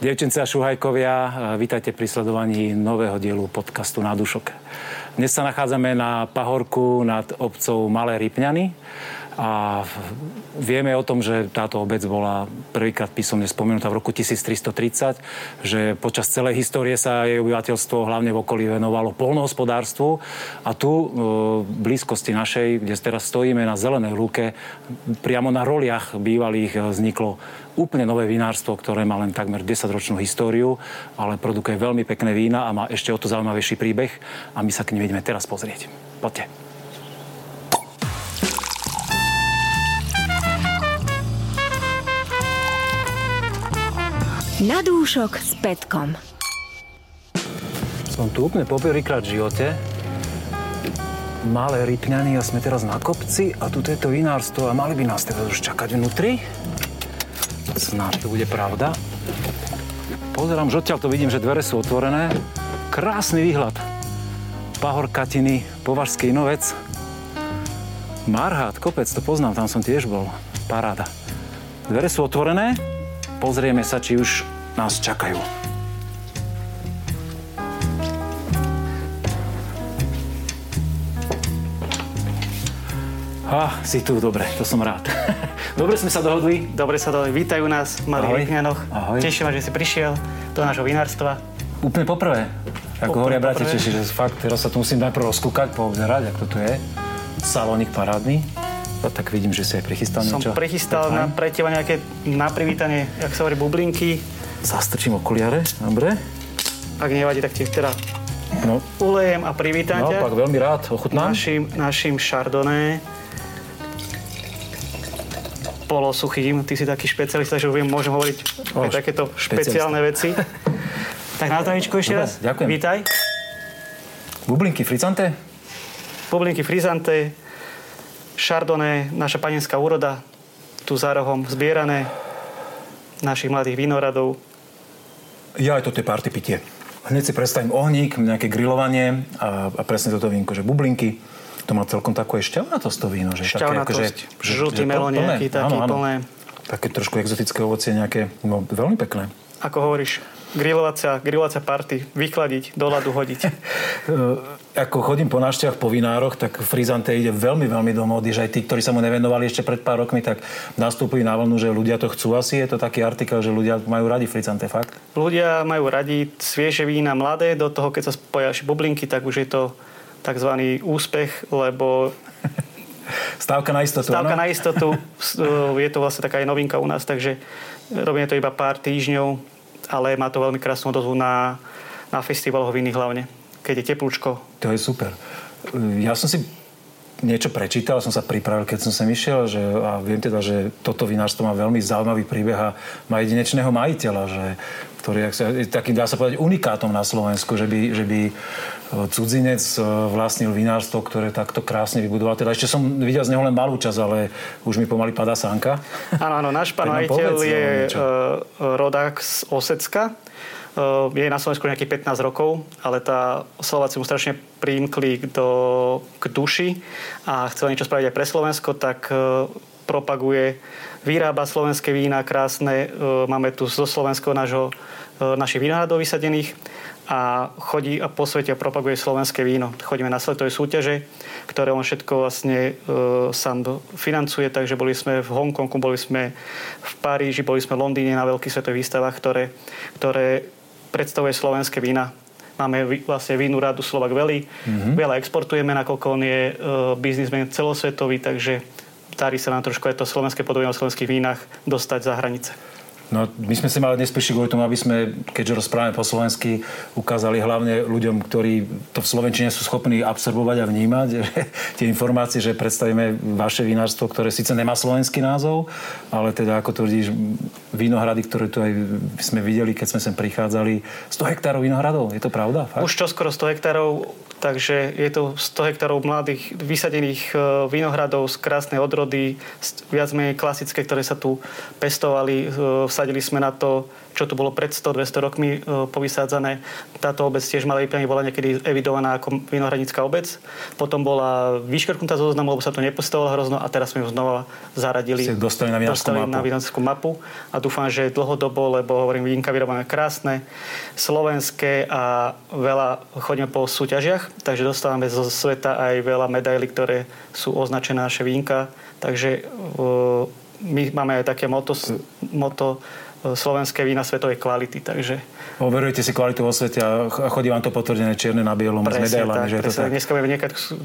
Devčence a šuhajkovia, vítajte pri sledovaní nového dielu podcastu Na dušok. Dnes sa nachádzame na pahorku nad obcov Malé Rypňany a vieme o tom, že táto obec bola prvýkrát písomne spomenutá v roku 1330, že počas celej histórie sa jej obyvateľstvo hlavne v okolí venovalo polnohospodárstvu a tu e, v blízkosti našej, kde teraz stojíme na zelenej lúke, priamo na roliach bývalých e, vzniklo úplne nové vinárstvo, ktoré má len takmer 10-ročnú históriu, ale produkuje veľmi pekné vína a má ešte o to zaujímavejší príbeh a my sa k nim ideme teraz pozrieť. Poďte. Na dúšok s Petkom. Som tu úplne poprvýkrát v živote. Malé rypňany a sme teraz na kopci a tu je to vinárstvo a mali by nás teda už čakať vnútri. Snáď to bude pravda. Pozerám, že odtiaľ to vidím, že dvere sú otvorené. Krásny výhľad. Pahor Katiny, Považský Inovec. Marhát, kopec, to poznám, tam som tiež bol. Paráda. Dvere sú otvorené, Pozrieme sa, či už nás čakajú. Ah, si tu, dobre, to som rád. dobre sme sa dohodli. Dobre sa dohodli. Vítajú nás v Malých Rykňanoch. Ahoj. Teším ma, že si prišiel do nášho vinárstva. Úplne poprvé. Ako hovoria bratia Češi, že fakt, teraz sa tu musím najprv rozkúkať, poobzerať, ako to tu je. Salónik parádny. No, tak vidím, že si aj prichystal Som niečo. Som prichystal na pre teba nejaké na privítanie, jak sa hovorí, bublinky. Zastrčím okuliare, dobre. Ak nevadí, tak ti teda no. ulejem a privítam no, ťa. pak veľmi rád, ochutnám. Našim, našim chardonnay polosuchým. Ty si taký špecialista, že viem, môžem hovoriť o, aj takéto špeciálne veci. tak na zdravíčku ešte Dobre, raz. Ďakujem. Vítaj. Bublinky frizante? Bublinky frizante, Chardonnay, naša panenská úroda, tu za rohom zbierané, našich mladých vinoradov. Ja aj toto je party pitie. Hneď si predstavím ohník, nejaké grilovanie a, a presne toto vínko, že bublinky. To má celkom takú šťavnatosť to víno. Že šťavnatosť, také, žltý melón nejaký taký áno, áno. plné. Také trošku exotické ovocie nejaké, no, veľmi pekné. Ako hovoríš, grilovacia, grilovacia party, vychladiť, do ľadu hodiť. Ako chodím po návštevách po vinároch, tak frizante ide veľmi, veľmi do módy, že aj tí, ktorí sa mu nevenovali ešte pred pár rokmi, tak nastupujú na vlnu, že ľudia to chcú asi. Je to taký artikel, že ľudia majú radi frizante, fakt? Ľudia majú radi svieže vína mladé, do toho, keď sa spoja bublinky, tak už je to tzv. úspech, lebo Stávka na istotu, Stávka ano? na istotu. Je to vlastne taká aj novinka u nás, takže robíme to iba pár týždňov, ale má to veľmi krásnu odozvu na, na festivaloch vinných hlavne keď je teplúčko. To je super. Ja som si niečo prečítal, som sa pripravil, keď som sem išiel že, a viem teda, že toto vinárstvo má veľmi zaujímavý príbeh a má jedinečného majiteľa, že, ktorý je takým, dá sa povedať, unikátom na Slovensku, že by, že by e, cudzinec e, vlastnil vinárstvo, ktoré takto krásne vybudoval. Teda ešte som videl z neho len malú časť, ale už mi pomaly padá sánka. Áno, áno, náš pán majiteľ je uh, rodák z Osecka je na Slovensku nejakých 15 rokov, ale tá Slováci mu strašne primkli do, k duši a chcel niečo spraviť aj pre Slovensko, tak e, propaguje, vyrába slovenské vína krásne. E, máme tu zo Slovenského nášho, našich vinohradov vysadených a chodí a po svete propaguje slovenské víno. Chodíme na svetové súťaže, ktoré on všetko vlastne e, sám financuje, takže boli sme v Hongkongu, boli sme v Paríži, boli sme v Londýne na veľkých svetových výstavách, ktoré, ktoré predstavuje slovenské vína. Máme vlastne vínu radu Slovak Valley. Mm-hmm. Veľa exportujeme, nakoľko on je uh, biznismen celosvetový, takže darí sa nám trošku aj to slovenské podobenie o slovenských vínach dostať za hranice. No, my sme si mali dnes prišli kvôli tomu, aby sme, keďže rozprávame po slovensky, ukázali hlavne ľuďom, ktorí to v Slovenčine sú schopní absorbovať a vnímať, že, tie informácie, že predstavíme vaše vinárstvo, ktoré síce nemá slovenský názov, ale teda, ako tvrdíš, vinohrady, ktoré tu aj sme videli, keď sme sem prichádzali, 100 hektárov vinohradov, je to pravda? Fakt? Už čoskoro 100 hektárov Takže je to 100 hektárov mladých vysadených e, vinohradov z krásnej odrody, viac menej klasické, ktoré sa tu pestovali e, v sadili sme na to, čo tu bolo pred 100-200 rokmi e, povysádzané. Táto obec tiež malej Lipňany bola niekedy evidovaná ako vinohradnícka obec. Potom bola vyškrknutá zo zoznamu, lebo sa to nepostovalo hrozno a teraz sme ju znova zaradili. Ste dostali na vinárskú mapu. na vinárskú mapu. A dúfam, že dlhodobo, lebo hovorím, vínka vyrobené krásne, slovenské a veľa chodíme po súťažiach, takže dostávame zo sveta aj veľa medailí, ktoré sú označené naše vínka. Takže my máme aj také moto, moto e, slovenské vína svetovej kvality, takže... Overujete si kvalitu vo svete a chodí vám to potvrdené čierne na bielom presne, s medailami, tak, že presne, to tak? Dneska budeme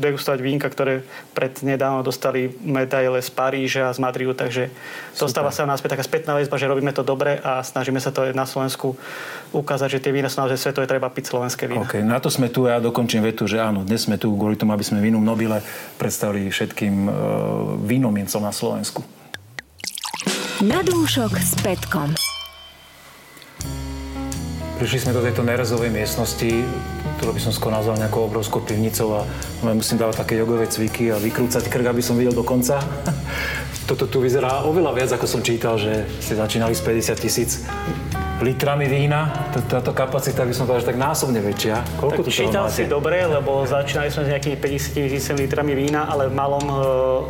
degustovať vínka, ktoré pred nedávno dostali medaile z Paríža a z Madridu, takže Super. dostáva sa nám späť taká spätná väzba, že robíme to dobre a snažíme sa to aj na Slovensku ukázať, že tie vína sú naozaj svetové, treba piť slovenské vína. Okay, na to sme tu a ja dokončím vetu, že áno, dnes sme tu kvôli tomu, aby sme vínu Nobile predstavili všetkým uh, vínomiencom na Slovensku. Na dúšok s Petkom. Prišli sme do tejto nerezovej miestnosti, ktorú by som skôr nazval nejakou obrovskou pivnicou a musím dávať také jogové cviky a vykrúcať krk, aby som videl do konca. Toto tu vyzerá oveľa viac, ako som čítal, že ste začínali s 50 tisíc litrami vína. Táto kapacita by som povedal, že tak násobne väčšia. Koľko tak tu čítal máte? si dobre, lebo začínali sme s nejakými 50 litrami vína, ale v malom, e,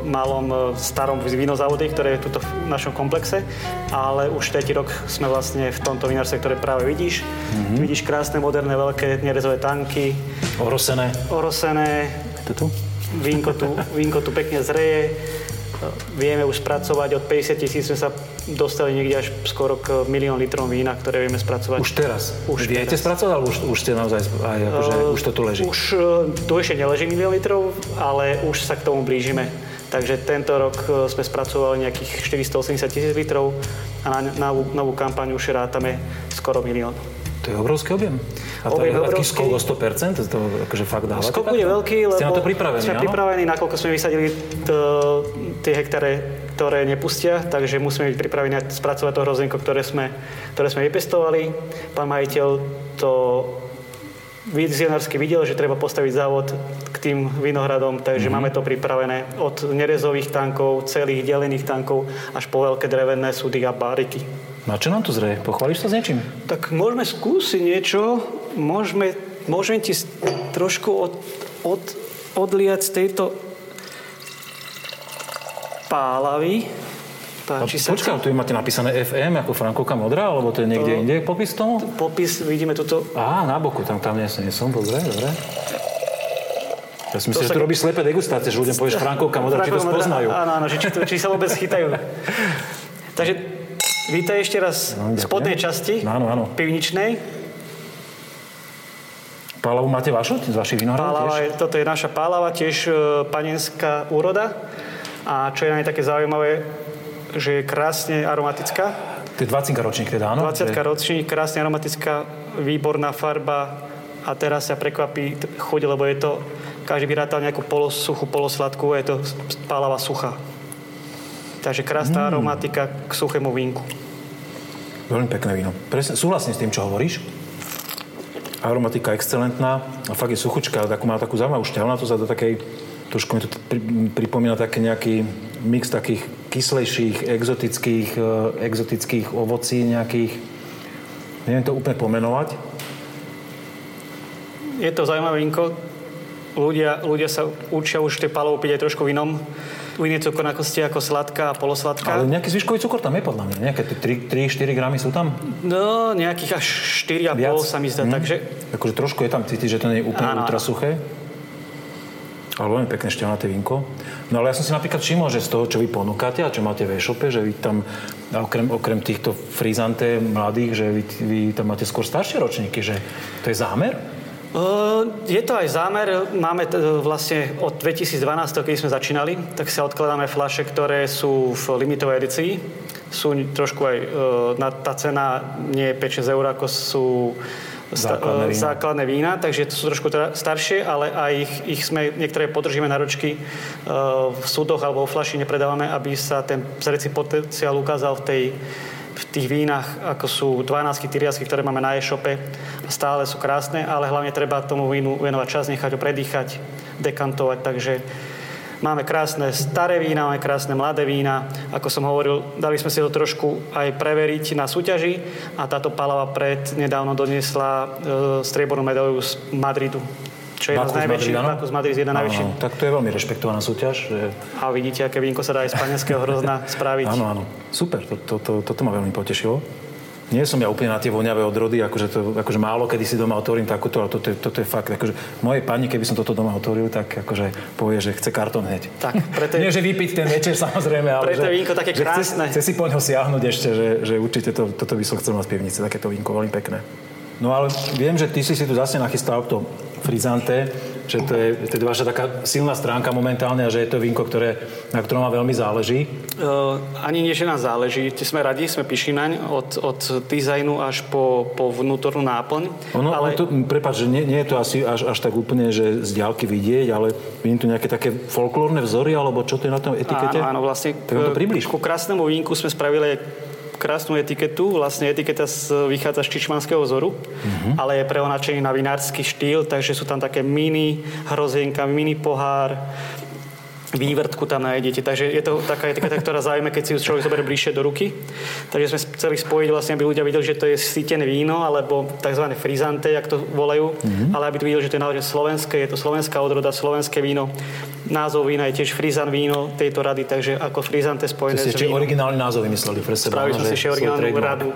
malom e, starom vínozávode, ktoré je tu v našom komplexe. Ale už tretí rok sme vlastne v tomto vinárstve, ktoré práve vidíš. Mm-hmm. Vidíš krásne, moderné, veľké nerezové tanky. Orosené. Orosené. Tu? Vínko tu, vínko tu pekne zreje vieme už spracovať. Od 50 tisíc sme sa dostali niekde až skoro k milión litrom vína, ktoré vieme spracovať. Už teraz? Už Viete teraz. spracovať, alebo už, už ste naozaj, aj akože, uh, už to tu leží? Už uh, tu ešte neleží milión litrov, ale už sa k tomu blížime. Takže tento rok e, sme spracovali nejakých 480 tisíc litrov a na novú, novú kampaň už rátame skoro milión. To je obrovský objem. A to objem je obrovský. skok o 100%? To akože fakt dávate? Skok bude veľký, lebo Ste na to pripravení, sme áno? pripravení, nakoľko sme vysadili tie hektáre, ktoré nepustia, takže musíme byť pripravení spracovať to hrozienko, ktoré sme, ktoré sme vypestovali. Pán majiteľ to vizionársky videl, že treba postaviť závod k tým vinohradom, takže mm-hmm. máme to pripravené od nerezových tankov, celých delených tankov až po veľké drevené súdy a báriky. No a čo nám tu zrie? Pochváliš sa s niečím? Tak môžeme skúsiť niečo. Môžeme, môžem ti trošku od, od, odliať z tejto pálavy. Páči sa počkaj, tu máte napísané FM ako Frankovka Modrá, alebo to je niekde to, inde popis tomu? Popis, vidíme tuto. Á, na boku, tam, tam nie, nie som, dobre, dobre. Ja si myslím, že sa... tu robíš slepé degustácie, že ľuďom povieš Frankovka Modrá, či to spoznajú. Áno, áno, či, či sa vôbec chytajú. Takže Vítaj ešte raz no, v spodnej časti áno, áno. pivničnej. Pálavu máte vašu, z vašich vinohradov tiež? Je, toto je naša pálava, tiež e, panenská úroda. A čo je na nej také zaujímavé, že je krásne aromatická. To je 20 ročník teda, áno? 20 ročník, krásne aromatická, výborná farba a teraz sa prekvapí chuť, lebo je to, každý by rátal nejakú polosuchú, polosladkú, je to pálava suchá. Takže krásna mm. aromatika k suchému vínku. Veľmi pekné víno. Presne, súhlasím s tým, čo hovoríš. Aromatika excelentná a fakt je suchučka, takú má takú zaujímavú šťavnatosť a do takej, trošku mi to pripomína taký nejaký mix takých kyslejších, exotických, e, exotických ovocí nejakých. Neviem to úplne pomenovať. Je to zaujímavé vínko. Ľudia, ľudia sa učia už tie palov piť aj trošku v Viny cukor na kosti ako sladká a polosladká. Ale nejaký zvyškový cukor tam je podľa mňa. Nejaké 3-4 gramy sú tam? No, nejakých až 4,5 sa mi zdá. Mm. Takže... Akože trošku je tam cítiť, že to nie je úplne ultra suché. Ale veľmi pekné šťavnaté vínko. No ale ja som si napríklad všimol, že z toho, čo vy ponúkate a čo máte v e-shope, že vy tam, okrem, okrem týchto frizanté mladých, že vy, vy tam máte skôr staršie ročníky, že to je zámer? Je to aj zámer. Máme vlastne od 2012, keď sme začínali, tak sa odkladáme flaše, ktoré sú v limitovej edícii. Sú trošku aj, na, tá cena nie je 5-6 eur, ako sú základné vína. základné vína, takže to sú trošku teda staršie, ale aj ich, ich sme, niektoré podržíme na ročky v súdoch alebo vo flaši nepredávame, aby sa ten zreci potenciál ukázal v tej v tých vínach, ako sú 12 tyriasky, ktoré máme na e-shope, stále sú krásne, ale hlavne treba tomu vínu venovať čas, nechať ho predýchať, dekantovať, takže Máme krásne staré vína, máme krásne mladé vína. Ako som hovoril, dali sme si to trošku aj preveriť na súťaži a táto palava pred nedávno doniesla e, striebornú medailu z Madridu čo je jedna z najväčších. Bacchus Madrid je jedna najväčších. Tak to je veľmi rešpektovaná súťaž. Že... A vidíte, aké vínko sa dá aj z panenského hrozna spraviť. Áno, áno. Super, to, to, to, toto ma veľmi potešilo. Nie som ja úplne na tie voňavé odrody, akože, to, akože málo kedy si doma otvorím takúto, ale toto, toto je fakt, akože mojej pani, keby som toto doma otvoril, tak akože povie, že chce kartón hneď. Tak, preto. Nie, že vypiť ten večer samozrejme, ale preto že, vínko také krásne. Chce, chce, si po ňo siahnuť ešte, že, že určite to, toto by som chcel mať v pivnici, takéto vínko, veľmi pekné. No ale viem, že ty si si tu zase nachystal to frizante že to je, to je vaša taká silná stránka momentálne a že je to vínko, ktoré, na ktorom vám veľmi záleží? Uh, ani nie, že nám záleží. Sme radi, sme pišní naň od, od dizajnu až po, po vnútornú náplň. Ono, ale... to, prepáč, že nie, nie je to asi až, až tak úplne, že z diálky vidieť, ale vidím tu nejaké také folklórne vzory, alebo čo to je na tom etikete? Áno, áno vlastne. Tak to približ. Ku krásnemu vínku sme spravili krásnu etiketu. Vlastne etiketa z, vychádza z čičmanského vzoru, mm-hmm. ale je preonačený na vinársky štýl, takže sú tam také mini hrozienka, mini pohár, vývrtku tam nájdete. Takže je to taká etiketa, ktorá zaujíme, keď si ju človek zoberie bližšie do ruky. Takže sme chceli spojiť vlastne, aby ľudia videli, že to je sítené víno, alebo tzv. frizante, jak to volajú, mm-hmm. ale aby to videli, že to je naozaj slovenské, je to slovenská odroda, slovenské víno. Názov vína je tiež frizan víno tejto rady, takže ako frizante spojené s vínom. originálny názov vymysleli pre seba. Spravili sme si ešte originálnu radu,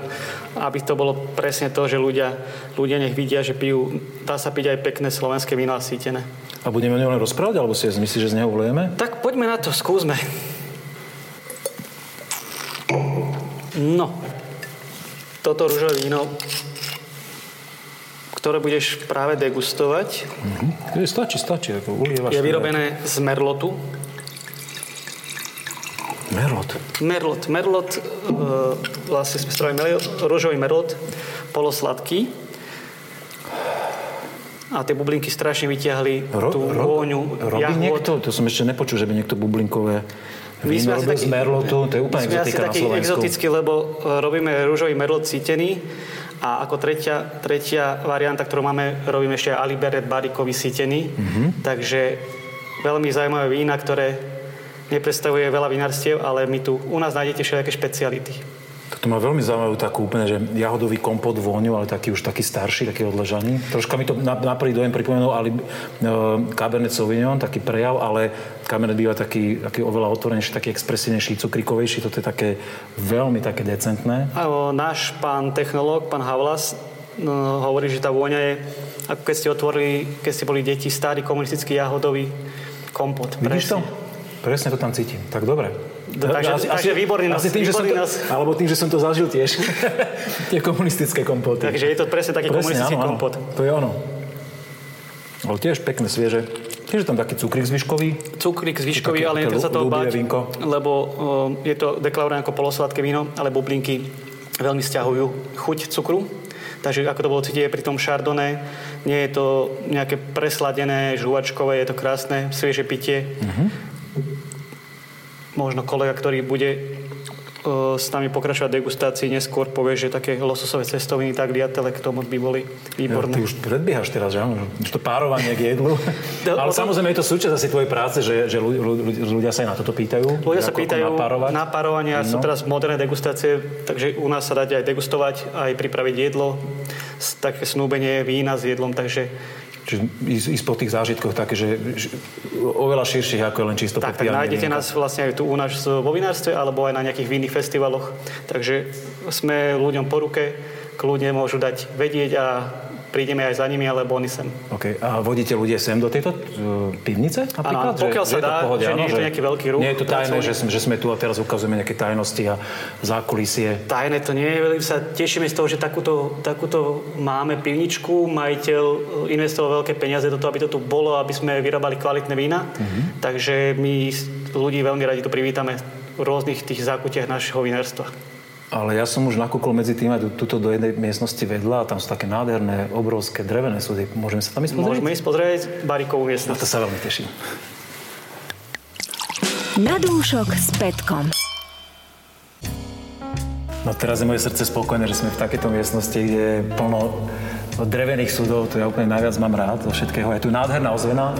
aby to bolo presne to, že ľudia, ľudia nech vidia, že pijú, dá sa piť aj pekné slovenské víno a sítené. A budeme o ňom rozprávať, alebo si myslíš, že z neho ulejeme? Tak poďme na to, skúsme. No, toto rúžové víno, ktoré budeš práve degustovať, mm-hmm. stačí, stačí. Ako je vyrobené z merlotu. Merlot. Merlot. Merlot, e, vlastne sme spravili rúžový merlot, polosladký a tie bublinky strašne vyťahli ro, tú ro, vôňu Robí jahod. niekto? To som ešte nepočul, že by niekto bublinkové víno robil z merlotu. To je úplne exotika na Slovensku. exotický, lebo e, robíme rúžový merlot cítený a ako tretia, tretia varianta, ktorú máme, robíme ešte Aliberet barikový sítený. Mm-hmm. Takže veľmi zaujímavé vína, ktoré nepredstavuje veľa vinárstiev, ale my tu u nás nájdete všetké špeciality. To má veľmi zaujímavú takú úplne, že jahodový kompot vôňu, ale taký už taký starší, taký odležaný. Troška mi to na, na prvý dojem pripomenul ale e, Cabernet Sauvignon, taký prejav, ale Cabernet býva taký, taký oveľa otvorenejší, taký expresívnejší, cukrikovejší. Toto je také veľmi také decentné. A, náš pán technológ, pán Havlas, no, hovorí, že tá vôňa je, ako keď ste otvorili, keď ste boli deti, starý komunistický jahodový kompot. Vidíš presne. to? Presne to tam cítim. Tak dobre. Takže, asi, takže výborný nás. Asi tým, že som to, nás. Alebo tým, že som to zažil tiež. Tie komunistické kompoty. Takže je to presne taký presne, komunistický áno, kompot. Áno. To je ono. Ale tiež pekné, svieže. Tiež je tam taký cukrík zvyškový. Cukrík zvyškový, ale netreba sa toho báť, vínko. lebo uh, je to deklarované ako polosladké víno, ale bublinky veľmi stiahujú chuť cukru. Takže ako to bolo cítiť pri tom Chardonnay, nie je to nejaké presladené, žuvačkové, je to krásne, svieže pitie. Uh-huh možno kolega, ktorý bude e, s nami pokračovať degustácii, neskôr povie, že také lososové cestoviny, tak liatele k tomu by boli výborné. Ja, ty už predbiehaš teraz, že? Už to párovanie k jedlu. No, Ale samozrejme je to súčasť asi tvojej práce, že, že ľudia sa aj na toto pýtajú. Ľudia sa pýtajú na párovanie a sú no. teraz moderné degustácie, takže u nás sa dá aj degustovať, aj pripraviť jedlo, také snúbenie vína s jedlom, takže Čiže ísť, ísť po tých zážitkoch také, že, oveľa širších ako len čisto Tak, tak nájdete nás vlastne aj tu u nás vo vinárstve alebo aj na nejakých vinných festivaloch. Takže sme ľuďom po ruke, kľudne môžu dať vedieť a prídeme aj za nimi, alebo oni sem. Okay. A vodíte ľudia sem do tejto uh, pivnice? Áno, pokiaľ že, sa dá, pohode, že nie je to nejaký veľký ruch. Nie je to tajné, že, že sme tu a teraz ukazujeme nejaké tajnosti a zákulisie. Tajné to nie je, veľmi sa tešíme z toho, že takúto, takúto máme pivničku, majiteľ e, investoval veľké peniaze do toho, aby to tu bolo, aby sme vyrábali kvalitné vína. Mm-hmm. Takže my ľudí veľmi radi tu privítame v rôznych tých zákutiach našeho vinárstva. Ale ja som už nakúkol medzi tým aj tuto do jednej miestnosti vedľa a tam sú také nádherné, obrovské drevené súdy. Môžeme sa tam ísť pozrieť? Môžeme ísť pozrieť barikovú miestnosť. Na to sa veľmi teším. Na dúšok s Petkom. No teraz je moje srdce spokojné, že sme v takéto miestnosti, kde je plno drevených súdov, to ja úplne najviac mám rád zo všetkého. Je tu nádherná ozvena.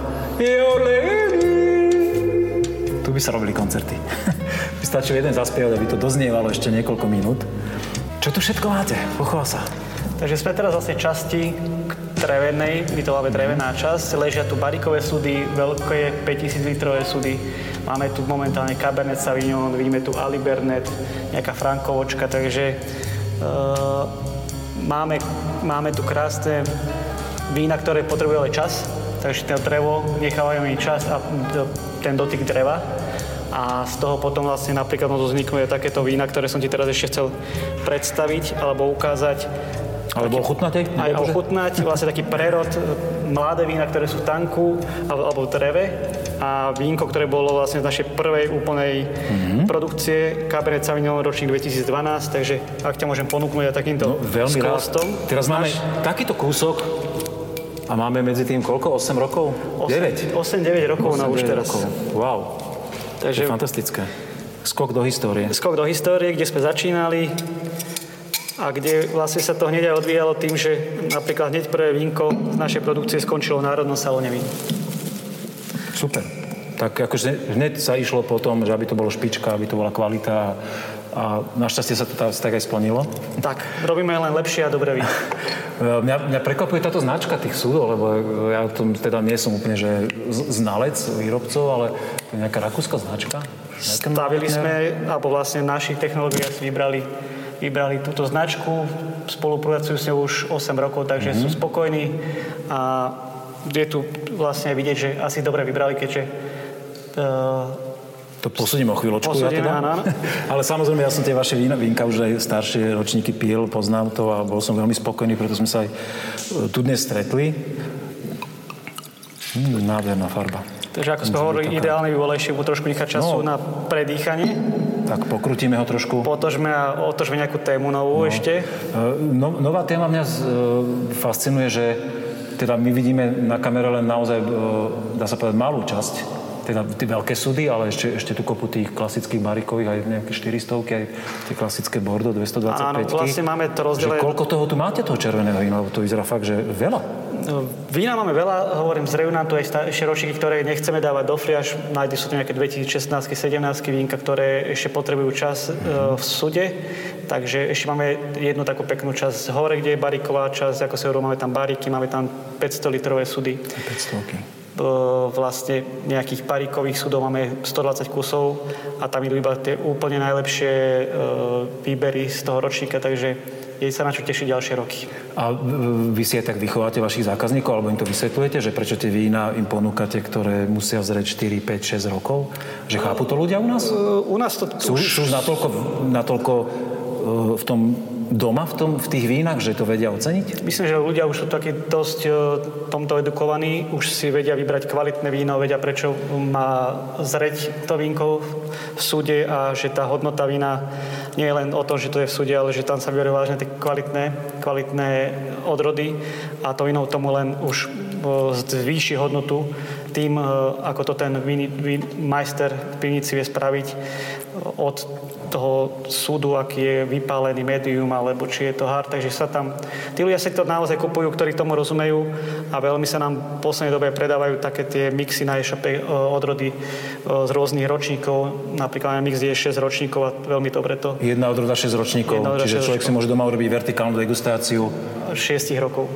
Tu by sa robili koncerty. by stačil jeden zaspievať, aby to doznievalo ešte niekoľko minút. Čo tu všetko máte? Pochvál sa. Takže sme teraz vlastne časti k drevenej, my to máme drevená časť. Ležia tu barikové súdy, veľké 5000 litrové súdy. Máme tu momentálne Cabernet Sauvignon, vidíme tu Alibernet, nejaká Frankovočka, takže uh, máme, máme tu krásne vína, ktoré potrebujú ale čas, takže to drevo nechávajú im čas a ten dotyk dreva a z toho potom vlastne napríklad môžu vzniknúť takéto vína, ktoré som ti teraz ešte chcel predstaviť alebo ukázať alebo ochutnať aj? Aj ochutnať, vlastne taký prerod, e, mladé vína, ktoré sú v tanku alebo, v dreve a vínko, ktoré bolo vlastne z našej prvej úplnej mm-hmm. produkcie, Cabernet Sauvignon ročník 2012, takže ak ťa môžem ponúknuť aj takýmto no, veľmi skostom. Rád. Teraz máme takýto kúsok a máme medzi tým koľko? 8 rokov? 8, 9? 8-9 rokov 8, na už teraz. Rokov. Wow. Takže, to je fantastické. Skok do histórie. Skok do histórie, kde sme začínali a kde vlastne sa to hneď aj odvíjalo tým, že napríklad hneď prvé vínko z našej produkcie skončilo v Národnom salóne vín. Super. Tak akože hneď sa išlo po tom, že aby to bolo špička, aby to bola kvalita a našťastie sa to tak aj splnilo. Tak, robíme len lepšie a dobré víno. mňa, mňa prekvapuje táto značka tých súdov, lebo ja tom teda nie som úplne že znalec výrobcov, ale to je nejaká rakúska značka. Stavili sme, alebo vlastne naši technológie si vybrali vybrali túto značku, spolupracujú s ňou už 8 rokov, takže mm-hmm. sú spokojní a je tu vlastne vidieť, že asi dobre vybrali, keďže uh, to posúdim o chvíľočku. Posúdime, ja teda. Ale samozrejme, ja som tie vaše vína, vínka už aj staršie ročníky pil, poznám to a bol som veľmi spokojný, preto sme sa aj e, tu dnes stretli. Mm, nádherná farba. Takže ako sme hovorili, ideálne by bolo ešte mu trošku nechať času no. na predýchanie. Tak pokrutíme ho trošku. Potožme a otožme nejakú tému novú no. ešte. E, no, nová téma mňa e, fascinuje, že teda my vidíme na kamere len naozaj, dá sa povedať, malú časť teda tie veľké súdy, ale ešte, ešte tu kopu tých klasických barikových, aj nejaké 400 aj tie klasické Bordeaux 225 Áno, vlastne máme to rozdelené. Koľko toho tu máte, toho červeného vína? Lebo to vyzerá fakt, že veľa. No, vína máme veľa, hovorím z Reunantu, aj ešte ročníky, ktoré nechceme dávať do friaž. Nájde sú to nejaké 2016 17 vínka, ktoré ešte potrebujú čas mm-hmm. v sude. Takže ešte máme jednu takú peknú časť hore, kde je bariková časť, ako sa hovorí, máme tam bariky, máme tam 500 litrové sudy. 500, okay vlastne nejakých parikových súdov máme 120 kusov a tam idú iba tie úplne najlepšie výbery z toho ročníka, takže je sa na čo tešiť ďalšie roky. A vy si aj tak vychováte vašich zákazníkov, alebo im to vysvetľujete, že prečo tie vína im ponúkate, ktoré musia zrieť 4, 5, 6 rokov? Že chápu to ľudia u nás? U nás to... Sú, sú už natoľko, natoľko v tom doma v, tom, v tých vínach, že to vedia oceniť? Myslím, že ľudia už sú takí dosť e, tomto edukovaní, už si vedia vybrať kvalitné víno, vedia prečo má zreť to vínko v súde a že tá hodnota vína nie je len o tom, že to je v súde, ale že tam sa vyberú vážne tie kvalitné, kvalitné odrody a to víno tomu len už e, zvýši hodnotu tým, e, ako to ten vín, vín, majster v pivnici vie spraviť od toho súdu, aký je vypálený médium, alebo či je to hard. Takže sa tam... Tí ľudia si to naozaj kupujú, ktorí tomu rozumejú a veľmi sa nám v poslednej dobe predávajú také tie mixy na e-shope e, odrody e, z rôznych ročníkov. Napríklad mix je 6 ročníkov a veľmi dobre to... Jedna odroda 6 ročníkov, odroda čiže 6 človek ročníkov. si môže doma urobiť vertikálnu degustáciu. 6 rokov.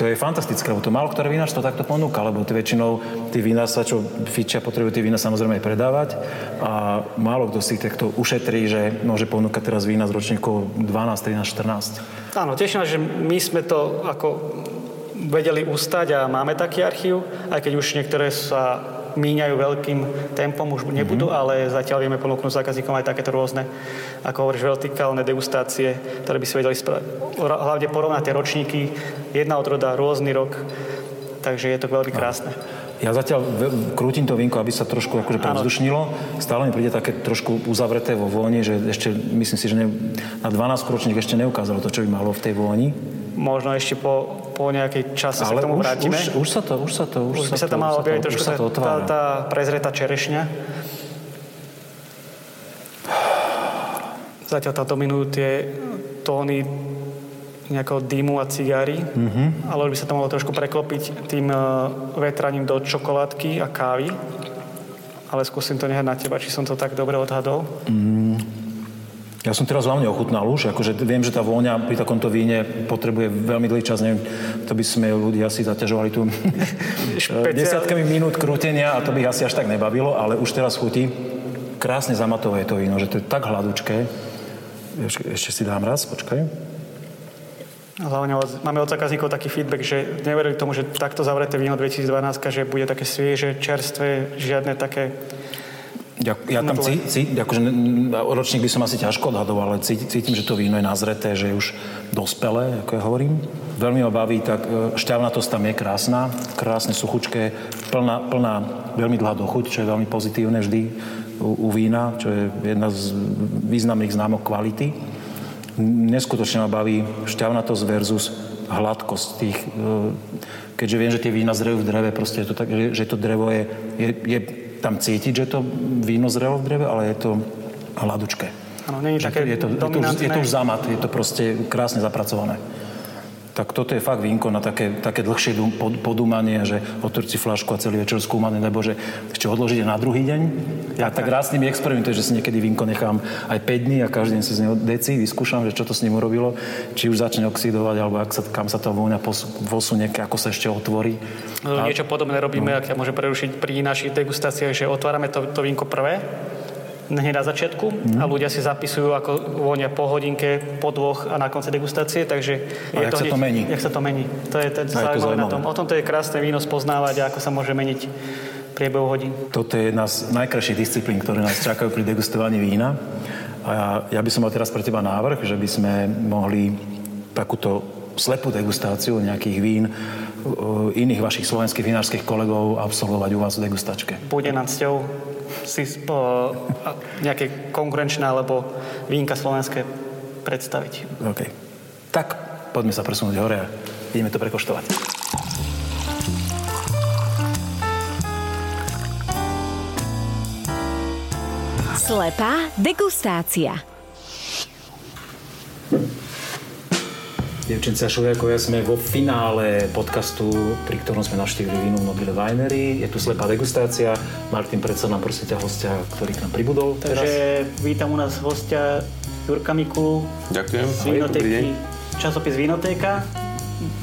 To je fantastické, lebo to málo ktoré vinárstvo takto ponúka, lebo tie väčšinou tí sa, čo fičia, potrebujú tie vína samozrejme predávať a málo kto si takto ušetrí, že môže ponúkať teraz vína z ročníkov 12, 13, 14. Áno, teším že my sme to ako vedeli ustať a máme taký archív, aj keď už niektoré sa míňajú veľkým tempom, už nebudú, mm-hmm. ale zatiaľ vieme ponúknuť zákazníkom aj takéto rôzne, ako hovoríš, vertikálne degustácie, ktoré by si vedeli spraviť. Hlavne porovnať tie ročníky, jedna odroda, rôzny rok, takže je to veľmi krásne. Ja zatiaľ krútim to vínko, aby sa trošku akože prevzdušnilo. Stále mi príde také trošku uzavreté vo vôni, že ešte, myslím si, že ne, na 12 ročník ešte neukázalo to, čo by malo v tej vôni. Možno ešte po po nejakej čase Ale sa k tomu už, vrátime. Už, už sa to, už sa to, už, už sa sa to malo objaviť trošku sa to tá, tá prezretá čerešňa. Zatiaľ tá dominujú tie tóny nejakého dymu a cigári, mm-hmm. ale by sa to malo trošku preklopiť tým uh, vetraním do čokoládky a kávy. ale skúsim to nehať na teba, či som to tak dobre odhadol. Mm, ja som teraz hlavne ochutnal už, akože viem, že tá vôňa pri takomto víne potrebuje veľmi dlhý čas, neviem, to by sme ľudia si zaťažovali tu desiatkami minút krútenia a to by ich asi až tak nebavilo, ale už teraz chutí. Krásne zamatové je to víno, že to je tak hladučké. Ešte, ešte si dám raz, počkaj. Hlavne máme od zákazníkov taký feedback, že neverili tomu, že takto zavreté víno 2012, že bude také svieže, čerstvé, žiadne také ja, ja tam cítim, akože ročník by som asi ťažko odhadoval, ale cítim, že to víno je nazreté, že je už dospelé, ako ja hovorím. Veľmi ma baví, tak e, šťavnatosť tam je krásna, krásne suchučké, plná, plná veľmi dlhá dochuť, čo je veľmi pozitívne vždy u, u vína, čo je jedna z významných známok kvality. Neskutočne ma baví šťavnatosť versus hladkosť tých, e, keďže viem, že tie vína zrejú v dreve, proste je to tak, že, to drevo je, je, je tam cítiť, že to víno zrelo v dreve, ale je to hladučké. Áno, nie je také je to, je, to už, je to už zamat, je to proste krásne zapracované tak toto je fakt vínko na také, také dlhšie podúmanie, že otvoriť si flašku a celý večer skúmanie, nebo že ešte odložíte na druhý deň. Ja tak, rád s nimi experimentujem, že si niekedy vínko nechám aj 5 dní a každý deň si z neho deci, vyskúšam, že čo to s ním urobilo, či už začne oxidovať, alebo ak sa, kam sa to vôňa posunie, ako sa ešte otvorí. No, a... Niečo podobné robíme, no. ak ja môžem prerušiť pri našich degustáciách, že otvárame to, to vínko prvé, hneď na začiatku mm. a ľudia si zapisujú, ako vonia po hodinke, po dvoch a na konci degustácie, takže... A je jak to sa hneď, to mení. Jak sa to mení. To je, ten zaujímavé na tom. O tom to je krásne víno spoznávať a ako sa môže meniť priebehu hodín. Toto je jedna z najkrajších disciplín, ktoré nás čakajú pri degustovaní vína. A ja, ja by som mal teraz pre teba návrh, že by sme mohli takúto slepú degustáciu nejakých vín iných vašich slovenských vinárskych kolegov absolvovať u vás v degustačke. Bude nám cťou si uh, nejaké konkurenčné alebo vínka slovenské predstaviť. OK. Tak, poďme sa presunúť hore a ideme to prekoštovať. Slepá degustácia. Devčenci a šuliakovia sme vo finále podcastu, pri ktorom sme navštívili vínu Mobile Winery. Je tu slepá degustácia. Martin, predsa nám prosím ťa hostia, ktorý k nám pribudol Takže teraz. vítam u nás hostia Jurka Mikulu. Ďakujem. Z Vinotéky, časopis Vinotéka.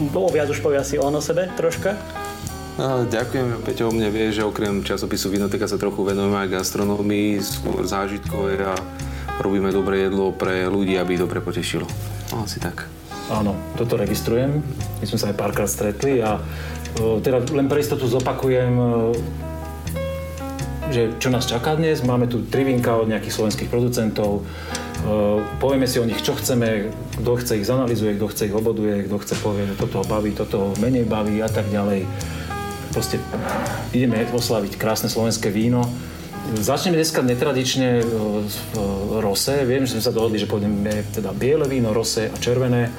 Bolo viac už povie asi on o sebe troška. No, ďakujem, Peťo, o mne vie, že okrem časopisu Vinotéka sa trochu venujeme aj gastronómii, skôr zážitkové a robíme dobré jedlo pre ľudí, aby ich dobre potešilo. No, asi tak. Áno, toto registrujem. My sme sa aj párkrát stretli a e, teda len pre istotu zopakujem, e, že čo nás čaká dnes. Máme tu tri vinka od nejakých slovenských producentov. E, povieme si o nich, čo chceme, kto chce ich zanalizuje, kto chce ich oboduje, kto chce povie, že toto ho baví, toto ho menej baví a tak ďalej. Proste ideme oslaviť krásne slovenské víno. Začneme dneska netradične v rose. Viem, že sme sa dohodli, že pôjdeme teda biele víno, rose a červené,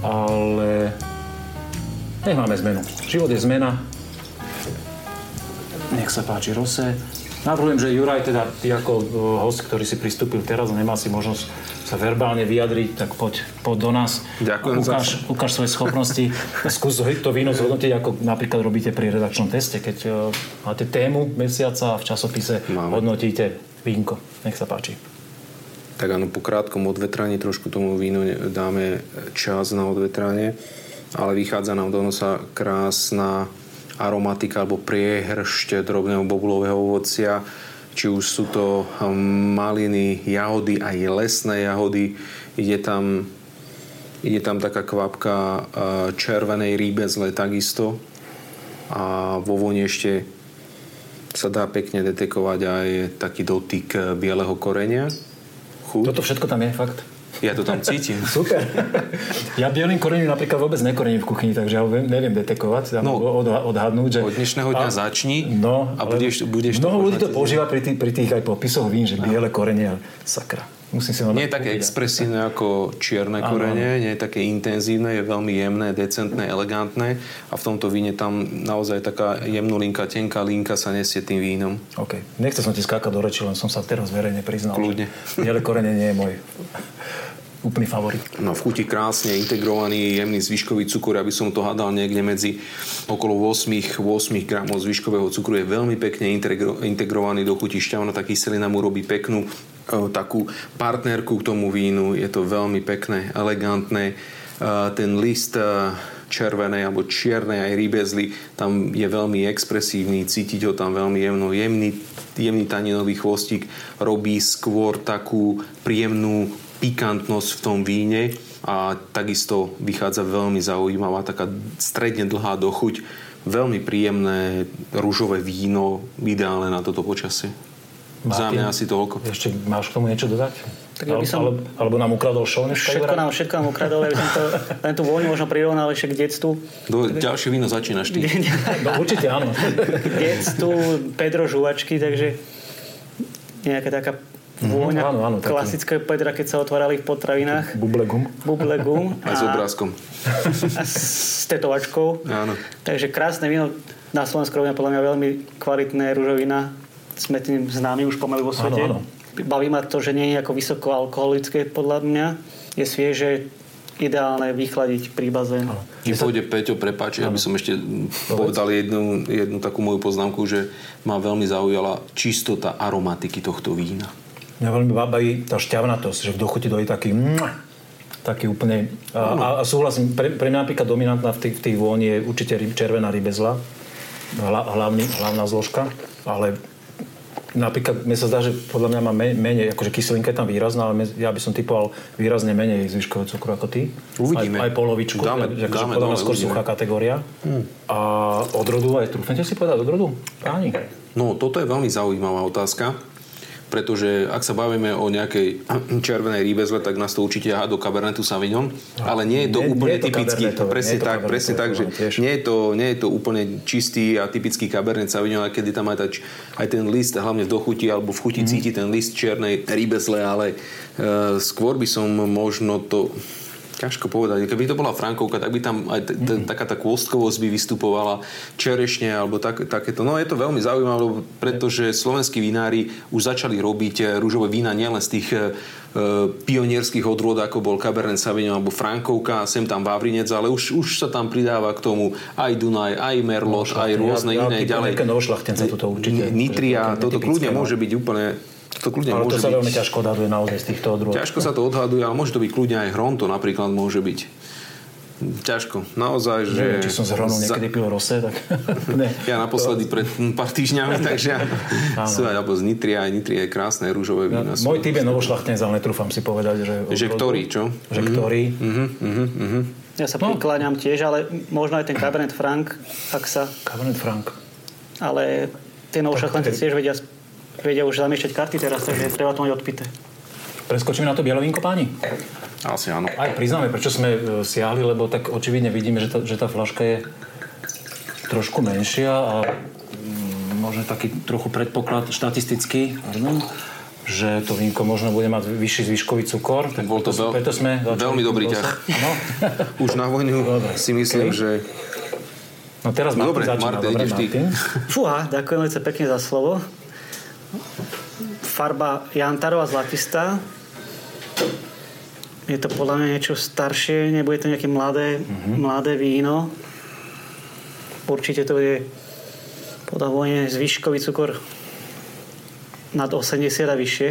ale nech máme zmenu. Život je zmena. Nech sa páči rose. Navrhujem, že Juraj, teda ty ako host, ktorý si pristúpil teraz a nemá si možnosť sa verbálne vyjadriť, tak poď, poď do nás. Ďakujem ukáž, za ukáž svoje schopnosti. Skús to víno zhodnotiť, ako napríklad robíte pri redakčnom teste, keď uh, máte tému mesiaca a v časopise Mám. hodnotíte vínko. Nech sa páči. Tak áno, po krátkom odvetraní trošku tomu vínu dáme čas na odvetranie, ale vychádza nám do nosa krásna aromatika alebo priehršť drobného bobulového ovocia, či už sú to hm, maliny, jahody, aj lesné jahody. Ide tam, ide tam taká kvapka hm, červenej rýbezle takisto. A vo voni ešte sa dá pekne detekovať aj taký dotyk bieleho korenia. Chuť. Toto všetko tam je, fakt? Ja to tam cítim. Super. Ja bielým korením napríklad vôbec nekorením v kuchyni, takže ja ho neviem detekovať, no, od, odhadnúť. Že... Od dnešného dňa a, začni no, a budeš, budeš Mnoho ľudí to používa pri tých, pri tých aj popisoch vín, že biele korenie, sakra. Musím si nie je také expresívne ako čierne korene, nie je také intenzívne, je veľmi jemné, decentné, elegantné a v tomto víne tam naozaj taká jemnulinka, tenká linka sa nesie tým vínom. OK. Nechcel som ti skákať do reči, len som sa teraz verejne priznal. Kľudne. Biele korene nie je môj úplný favorit? No v chuti krásne integrovaný jemný zvyškový cukor, aby som to hádal niekde medzi okolo 8, 8 gramov zvyškového cukru. Je veľmi pekne integro, integrovaný do chuti šťavnatá kyselina mu robí peknú e, takú partnerku k tomu vínu. Je to veľmi pekné, elegantné. E, ten list e, červenej alebo čiernej aj rybezly tam je veľmi expresívny, cítiť ho tam veľmi jemno, jemný, jemný taninový chvostík robí skôr takú príjemnú pikantnosť v tom víne a takisto vychádza veľmi zaujímavá, taká stredne dlhá dochuť, veľmi príjemné rúžové víno, ideálne na toto počasie. Za mňa asi toľko. Ešte máš k tomu niečo dodať? Tak ja by som... alebo, alebo nám ukradol show Všetko nám, všetko nám ukradol, ja by som to, len tú vôňu možno prirovnal ešte k detstvu. Do, ďalšie víno začínaš ty. no určite áno. k detstvu Pedro žuvačky, takže nejaká taká. Vôňa mm, áno, áno, klasické Pedra, keď sa otvárali v potravinách. Bublegum. Bublegum. A, a s obrázkom. A s tetovačkou. Áno. Takže krásne víno. Na Slovensku robíme podľa mňa veľmi kvalitné rúžovina. Sme tým známi už pomaly vo svete. Áno, áno. Baví ma to, že nie je ako vysoko alkoholické podľa mňa. Je svieže, ideálne vychladiť pri bazénu. Kým pôjde Peťo, prepáči, aby som ešte povedal jednu, jednu takú moju poznámku, že ma veľmi zaujala čistota aromatiky tohto vína. Mňa veľmi baví tá šťavnatosť, že v dochuti dojde taký taký úplne... A, a súhlasím, pre, pre mňa napríklad dominantná v tej, v tej vôni je určite ryb, červená rybezla, hla, hlavný, hlavná zložka, ale napríklad mne sa zdá, že podľa mňa má menej, akože kyselinka je tam výrazná, ale ja by som typoval výrazne menej zvyškového cukru ako ty. Uvidíme. Aj, aj polovičku. Dáme, že, akože dáme, podľa mňa skôr suchá kategória. Hmm. A odrodu aj trúfnete si povedať odrodu? Páni. No, toto je veľmi zaujímavá otázka pretože ak sa bavíme o nejakej červenej rýbezle, tak nás to určite há do Cabernetu Sauvignon, no, ale nie je to nie, úplne nie je to typický, presne tak, presne tak, že nie je, to, nie je to úplne čistý a typický Cabernet Sauvignon, aj kedy tam aj, tač, aj ten list, hlavne v dochuti alebo v chuti mm. cíti ten list čiernej rýbezle, ale uh, skôr by som možno to ťažko povedať. Keby to bola Frankovka, tak by tam aj t- t- taká tá kôstkovosť by vystupovala čerešne alebo tak, takéto. No je to veľmi zaujímavé, pretože slovenskí vinári už začali robiť eh, rúžové vína nielen z tých e, pionierských odrôd, ako bol Cabernet Sauvignon alebo Frankovka, sem tam Vavrinec, ale už, už sa tam pridáva k tomu aj Dunaj, aj Merlot, aj rôzne ja, iné ja, ďalej. Nitria, toto kľudne no. môže byť úplne to kľudne ale môže to sa byť... veľmi ťažko odhaduje naozaj z týchto odrôd. Ťažko sa to odhaduje, ale môže to byť kľudne aj hronto napríklad môže byť. Ťažko. Naozaj, že... Neviem, či som z hronom niekedy pil rose, tak... ne. Ja naposledy pred pár týždňami, takže ja... sú aj, alebo z Nitria, aj Nitria je krásne rúžové víno. Ja, môj typ je novošlachtnec, ale netrúfam si povedať, že... Že ktorý, čo? Že ktorý. Uh-huh, uh-huh, uh-huh. Ja sa no. prikláňam tiež, ale možno aj ten Cabernet Franc, ak sa... Cabernet Franc. Ale tie novošlachtence tiež vedia vedia už zamiešať karty teraz, takže treba to mať odpité. Preskočíme na to bielové páni? Asi áno. Aj priznáme, prečo sme e, siahli, lebo tak očividne vidíme, že tá, že tá flaška je trošku menšia a mm, možno taký trochu predpoklad štatistický, že to vínko možno bude mať vyšší zvyškový cukor. Tak bol to veľ, preto sme veľmi dobrý ťah. Už na vojnu dobre. si myslím, okay. že No teraz Martin dobre, začína. Martin, dobre, Martin. Fúha, ďakujem veľmi pekne za slovo farba jantarová zlatistá. Je to podľa mňa niečo staršie, nebude to nejaké mladé, mm-hmm. mladé víno. Určite to je podľa vojne zvyškový cukor nad 80 a vyššie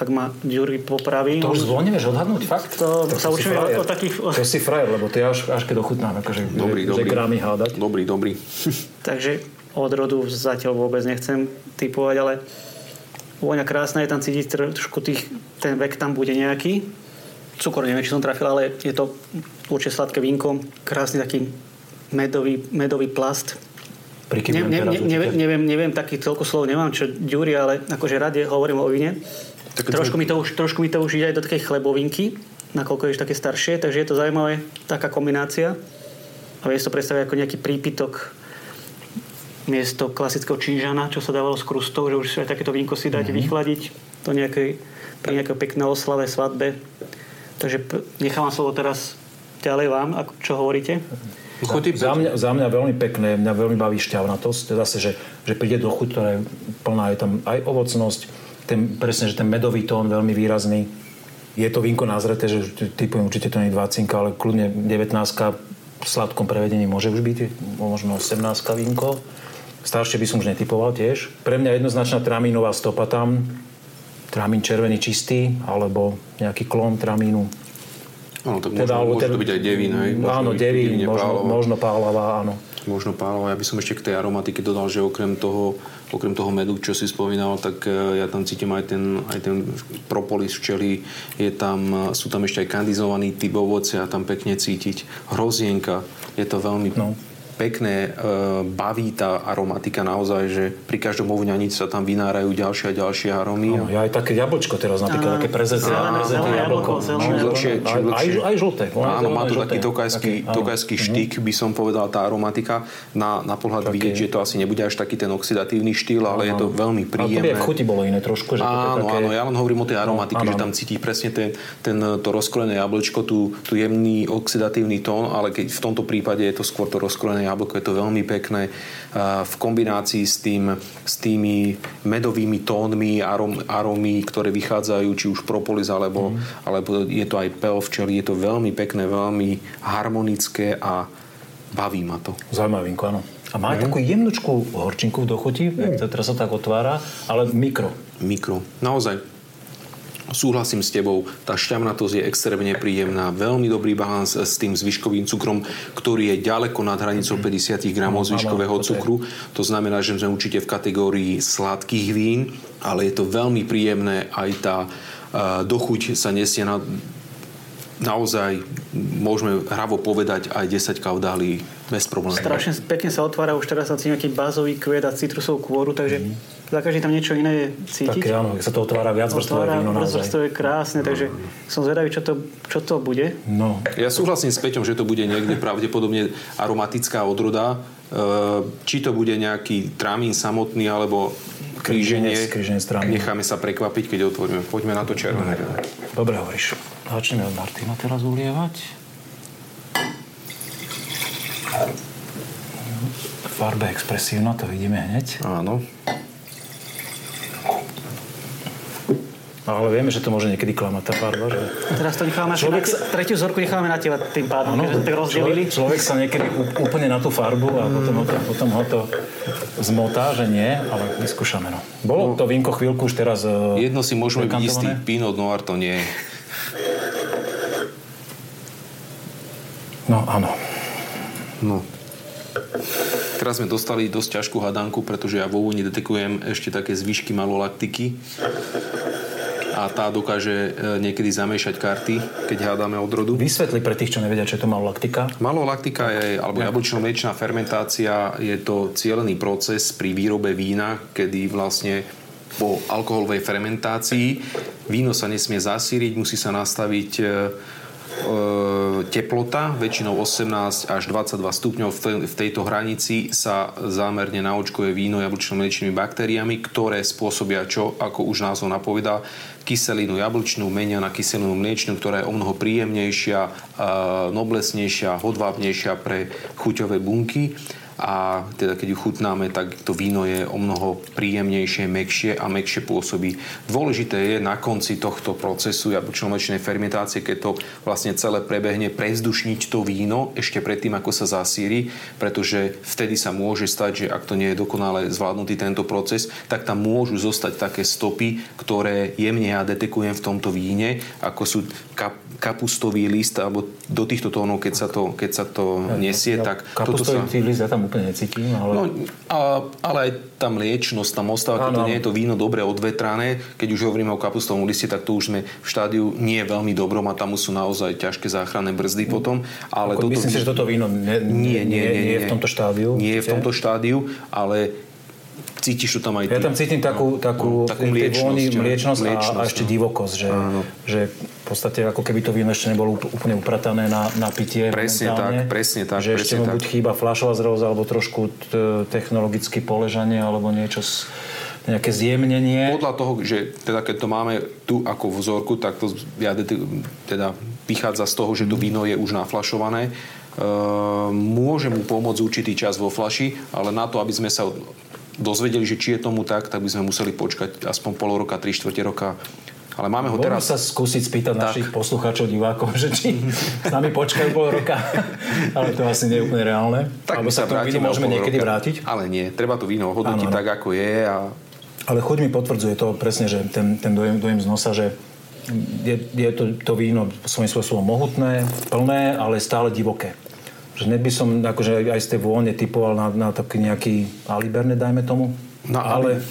ak ma Ďuri popraví. To už zvon nevieš odhadnúť, fakt? To, to sa učíme o, o takých... To si frajer, lebo to ja až, až keď ochutnám, akože, dobrý, že, dobrý. že grámy hádať. Dobrý, dobrý. Takže odrodu zatiaľ vôbec nechcem typovať, ale Vôňa krásna, je tam cítiť trošku tých, ten vek tam bude nejaký. Cukor neviem, či som trafil, ale je to určite sladké vínko. Krásny taký medový, medový plast. Ne, ne, ne, neviem, neviem, neviem, taký celko slov nemám, čo ďuri, ale akože rád je, hovorím o víne. trošku, mi to už, trošku mi to už ide aj do takej chlebovinky, nakoľko je také staršie, takže je to zaujímavé, taká kombinácia. A vie to predstaviť ako nejaký prípitok miesto klasického čížana, čo sa dávalo s krustou, že už si aj takéto vínko si dáte mm-hmm. vychladiť to nejakej, pri nejakej peknej oslave, svadbe. Takže nechávam slovo teraz ďalej vám, ako, čo hovoríte. Za, za, mňa, za mňa veľmi pekné, mňa veľmi baví šťavnatosť, zase, že, že príde do chuť, ktorá je plná, je tam aj ovocnosť, ten, presne, že ten medový tón veľmi výrazný. je to vínko nazreté, že typujem určite to nie je 20, ale kľudne 19 v sladkom prevedení môže už byť, možno 18 vínko. Staršie by som už netypoval tiež. Pre mňa jednoznačná tramínová stopa tam, tramín červený čistý, alebo nejaký klon tramínu. Áno, tak teda, môže, môže teda, to byť aj devín, hej? Možno áno, devín, možno, možno pálava, áno. Možno pálava. Ja by som ešte k tej aromatike dodal, že okrem toho, okrem toho medu, čo si spomínal, tak e, ja tam cítim aj ten, aj ten propolis včely. Je tam, sú tam ešte aj kandizovaný typ ovoce a tam pekne cítiť hrozienka. Je to veľmi no pekné, e, baví tá aromatika naozaj, že pri každom ovňaní sa tam vynárajú ďalšie a ďalšie aromy. No, ja aj také jablčko teraz, napríklad také prezeté jablko. Čím dlhšie, čím dlhšie. Aj, aj žlté. Áno, má to taký tokajský, tokajský mhm. štyk, by som povedal, tá aromatika. Na, na pohľad vidieť, že to asi nebude až taký ten oxidatívny štýl, ale je to veľmi príjemné. Ale to chuti bolo iné trošku. Že áno, áno, ja len hovorím o tej aromatike, že tam cíti presne ten, ten, to rozkrojené jablčko, tú, tú jemný oxidatívny tón, ale keď v tomto prípade je to skôr to rozkrojené jablko, je to veľmi pekné v kombinácii s, tým, s tými medovými tónmi, arom, aromy, ktoré vychádzajú, či už propolis, alebo, mm. alebo je to aj pel včeli, je to veľmi pekné, veľmi harmonické a baví ma to. Zaujímavínko, áno. A má aj mm. takú jemnočku horčinku v dochuti, mm. teraz sa tak otvára, ale mikro. Mikro. Naozaj súhlasím s tebou, tá šťavnatosť je extrémne príjemná, veľmi dobrý balans s tým zvyškovým cukrom, ktorý je ďaleko nad hranicou 50 mhm. gramov no, zvyškového cukru. To znamená, že sme určite v kategórii sladkých vín, ale je to veľmi príjemné, aj tá dochuť sa nesie na naozaj môžeme hravo povedať aj 10 kaudálí bez problémov. Strašne pekne sa otvára, už teraz sa cíti nejaký bázový kvet a citrusovú kôru, takže mm za každý tam niečo iné cítiť. Také áno, sa to otvára viac vrstové víno to je krásne, takže som zvedavý, čo to, čo to bude. No. Ja súhlasím s Peťom, že to bude niekde pravdepodobne aromatická odroda. E, či to bude nejaký tramín samotný, alebo kríženie, kríženie necháme sa prekvapiť, keď otvoríme. Poďme na to červené. Dobre hovoríš. Začneme od Martina teraz ulievať. Farba expresívna, to vidíme hneď. Áno. Ale vieme, že to môže niekedy klamať tá farba. Že... Teraz to nechávame človek na, sa... tretiu vzorku necháme na teba tým pádom, ano, že tak rozdelili. Človek, človek sa niekedy úplne na tú farbu a potom ho to, potom ho to zmotá, že nie, ale vyskúšame. No. Bolo no, to vínko chvíľku už teraz e, Jedno si môžeme byť istý, Pinot Noir to nie je. No, áno. No. Teraz sme dostali dosť ťažkú hadanku, pretože ja vo vôni detekujem ešte také zvyšky malolaktiky a tá dokáže e, niekedy zamiešať karty, keď hádame odrodu. Vysvetli pre tých, čo nevedia, čo je to malolaktika. Malolaktika je, alebo jablčno-mliečná fermentácia, je to cieľený proces pri výrobe vína, kedy vlastne po alkoholovej fermentácii víno sa nesmie zasíriť, musí sa nastaviť e, teplota, väčšinou 18 až 22 stupňov v tejto hranici sa zámerne naočkuje víno jablčno-mliečnými baktériami, ktoré spôsobia čo, ako už názov napovedá, kyselinu jablčnú menia na kyselinu mliečnú, ktorá je o mnoho príjemnejšia, e, noblesnejšia, hodvábnejšia pre chuťové bunky a teda keď ju chutnáme, tak to víno je o mnoho príjemnejšie, mekšie a mekšie pôsobí. Dôležité je na konci tohto procesu jablčno-mlečnej fermentácie, keď to vlastne celé prebehne, prezdušniť to víno ešte predtým, ako sa zasíri, pretože vtedy sa môže stať, že ak to nie je dokonale zvládnutý tento proces, tak tam môžu zostať také stopy, ktoré jemne ja detekujem v tomto víne, ako sú kap, kapustový list, alebo do týchto tónov, keď sa to, keď sa to nesie, ja, tak... Kapustový sa... list ja tam úplne necítim, ale... No, a, ale aj tá mliečnosť tam ostáva, keď to nie je to víno dobre odvetrané. Keď už hovoríme o kapustovom liste, tak to už sme v štádiu nie veľmi dobrom a tam sú naozaj ťažké záchranné brzdy potom. Ale Ako, toto, myslím si, že toto víno nie, nie, nie, nie, nie, nie je v tomto štádiu. Nie je v tomto štádiu, ale cítiš to tam aj ty. Ja tam cítim takú, takú, no, takú mliečnosť, vôni, mliečnosť, mliečnosť a, a ešte no. divokosť, že, že v podstate ako keby to víno ešte nebolo úplne upratané na, na pitie. Presne tak, presne tak. Že presne ešte mu buď chýba fľašová zrelosť, alebo trošku technologické poležanie, alebo niečo z, nejaké zjemnenie. Podľa toho, že teda keď to máme tu ako vzorku, tak to ja teda vychádza z toho, že to víno je už naflašované. Uh, môže mu pomôcť určitý čas vo flaši, ale na to, aby sme sa dozvedeli, že či je tomu tak, tak by sme museli počkať aspoň pol roka, tri štvrte roka Ale máme ho Môžem teraz... sa skúsiť spýtať tak. našich poslucháčov, divákov, že či s nami počkajú pol roka. ale to asi nie je úplne reálne. Tak Alebo sa k tomu vínu môžeme niekedy roka. vrátiť. Ale nie, treba to víno hodnotiť tak, ako je. A... Ale chuť mi potvrdzuje to presne, že ten, ten dojem, dojem z nosa, že je, je to, to víno svojím spôsobom mohutné, plné, ale stále divoké. Že hneď by som akože aj z tej vône typoval na, na taký nejaký aliberne, dajme tomu. No, ale...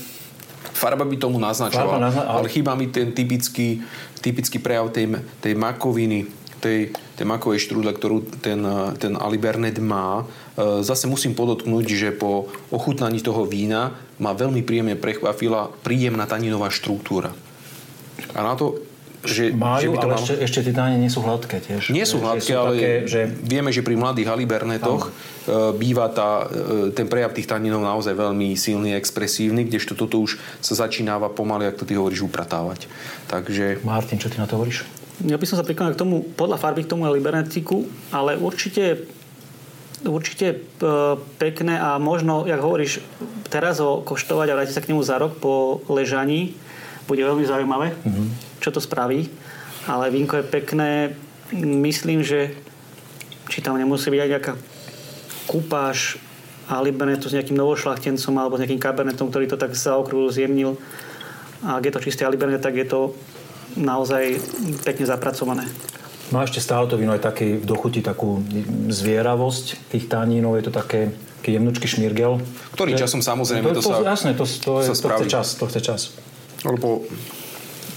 Farba by tomu naznačovala, nazna- ale... ale chýba mi ten typický, typický prejav tej, tej makoviny, tej, tej makovej štrúdle, ktorú ten, ten Alibernet má. E, zase musím podotknúť, že po ochutnaní toho vína ma veľmi príjemne prechvapila príjemná taninová štruktúra. A na to že, Majú, že by to ale mal... ešte, ešte tie dáne nie sú hladké tiež. Nie sú hladké, ale také, že... vieme, že pri mladých halibernetoch ano. E, býva tá, e, ten prejav tých taninov naozaj veľmi silný, expresívny, kdežto toto už sa začínáva pomaly, ako to ty hovoríš, upratávať. Takže... Martin, čo ty na to hovoríš? Ja by som sa prikonal k tomu, podľa farby k tomu libernetiku, ale určite určite e, pekné a možno, jak hovoríš, teraz ho koštovať a vrátiť sa k nemu za rok po ležaní bude veľmi zaujímavé. Mm-hmm čo to spraví. Ale vínko je pekné. Myslím, že či tam nemusí byť aj nejaká kúpáž a Libernetu s nejakým novošlachtencom alebo s nejakým kabernetom, ktorý to tak za okruhu zjemnil. A ak je to čistý Alibernet, tak je to naozaj pekne zapracované. No a ešte stále to víno aj také v dochuti takú zvieravosť tých tanínov, je to také jemnučký šmirgel. Ktorý časom samozrejme to, to, to sa Jasné, to, to, to, to, to chce čas. To chce čas. Alebo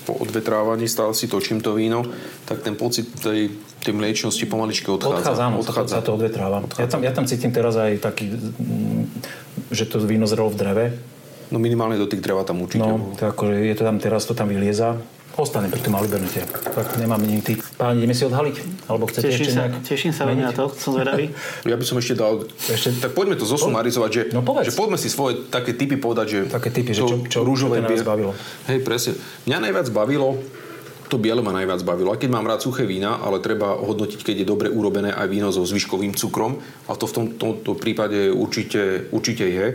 po odvetrávaní stále si točím to víno, tak ten pocit tej, tej mliečnosti pomaličky odchádza. Odchádza, áno, odchádza. sa to odvetráva. Odchádza. Ja, tam, ja tam cítim teraz aj taký, že to víno zrelo v dreve. No minimálne do tých dreva tam určite. No, to akože je to tam teraz, to tam vylieza. Ostane pri tom Alibernete. Tak nemám ty. Páni, ideme si odhaliť? Alebo chcete teším ešte sa, Teším sa veľmi na to, som zvedavý. Ja by som ešte dal... Ešte... Tak poďme to zosumarizovať, že, no, že poďme si svoje také typy povedať, že... Také typy, že čo, čo, rúžové čo najviac bavilo. Hej, presne. Mňa najviac bavilo to biele ma najviac bavilo. A keď mám rád suché vína, ale treba hodnotiť, keď je dobre urobené aj víno so zvyškovým cukrom. A to v tom, tomto prípade určite, určite je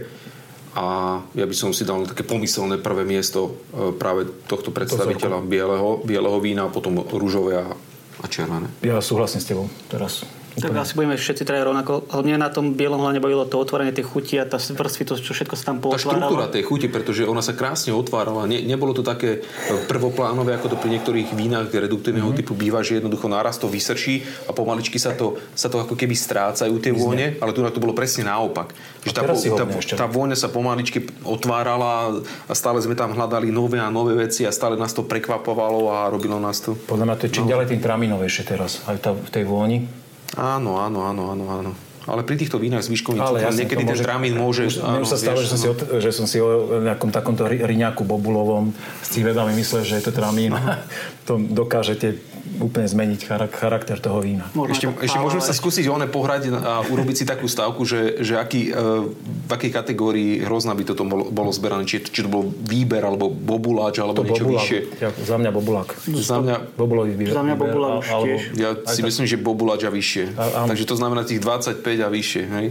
a ja by som si dal také pomyselné prvé miesto e, práve tohto predstaviteľa bieleho, bieleho vína potom rúžové a, a červené. Ja súhlasím s tebou teraz. Tak asi budeme všetci traja rovnako. Ale mňa na tom bielom hlavne bavilo to otvorenie tej chuti a tá to, čo všetko sa tam pootváralo. Tá štruktúra tej chuti, pretože ona sa krásne otvárala. Ne, nebolo to také prvoplánové, ako to pri niektorých vínach reduktívneho mm-hmm. typu býva, že jednoducho náraz to vysrší a pomaličky sa to, sa to ako keby strácajú tie vône, ale tu to bolo presne naopak. Že tá, tá, tá vôňa sa pomaličky otvárala a stále sme tam hľadali nové a nové veci a stále nás to prekvapovalo a robilo nás to. Podľa mňa to je čím no. ďalej tým traminovejšie teraz, aj tá, v tej vôni. Áno, áno, áno, áno, áno. Ale pri týchto vínach s výškovým cukrom niekedy ten tramín môže... Už, áno, sa stalo, že som, si, no. že som si o nejakom takomto riňaku bobulovom s civedami myslel, že je to tramín. to dokážete úplne zmeniť charakter toho vína. Možno ešte, ešte môžeme sa skúsiť one pohrať a urobiť si takú stavku, že, že aký, e, v akej kategórii hrozná by toto bolo, bolo zberané. Či, či to bol výber, alebo bobuláč, alebo to niečo bobulák, vyššie. Ja, za mňa bobulák. Za mňa, Bobulový výber. Za mňa bobulák už tiež. Ja si myslím, že bobuláč a vyššie. A, Takže to znamená tých 25 a vyššie. Hej?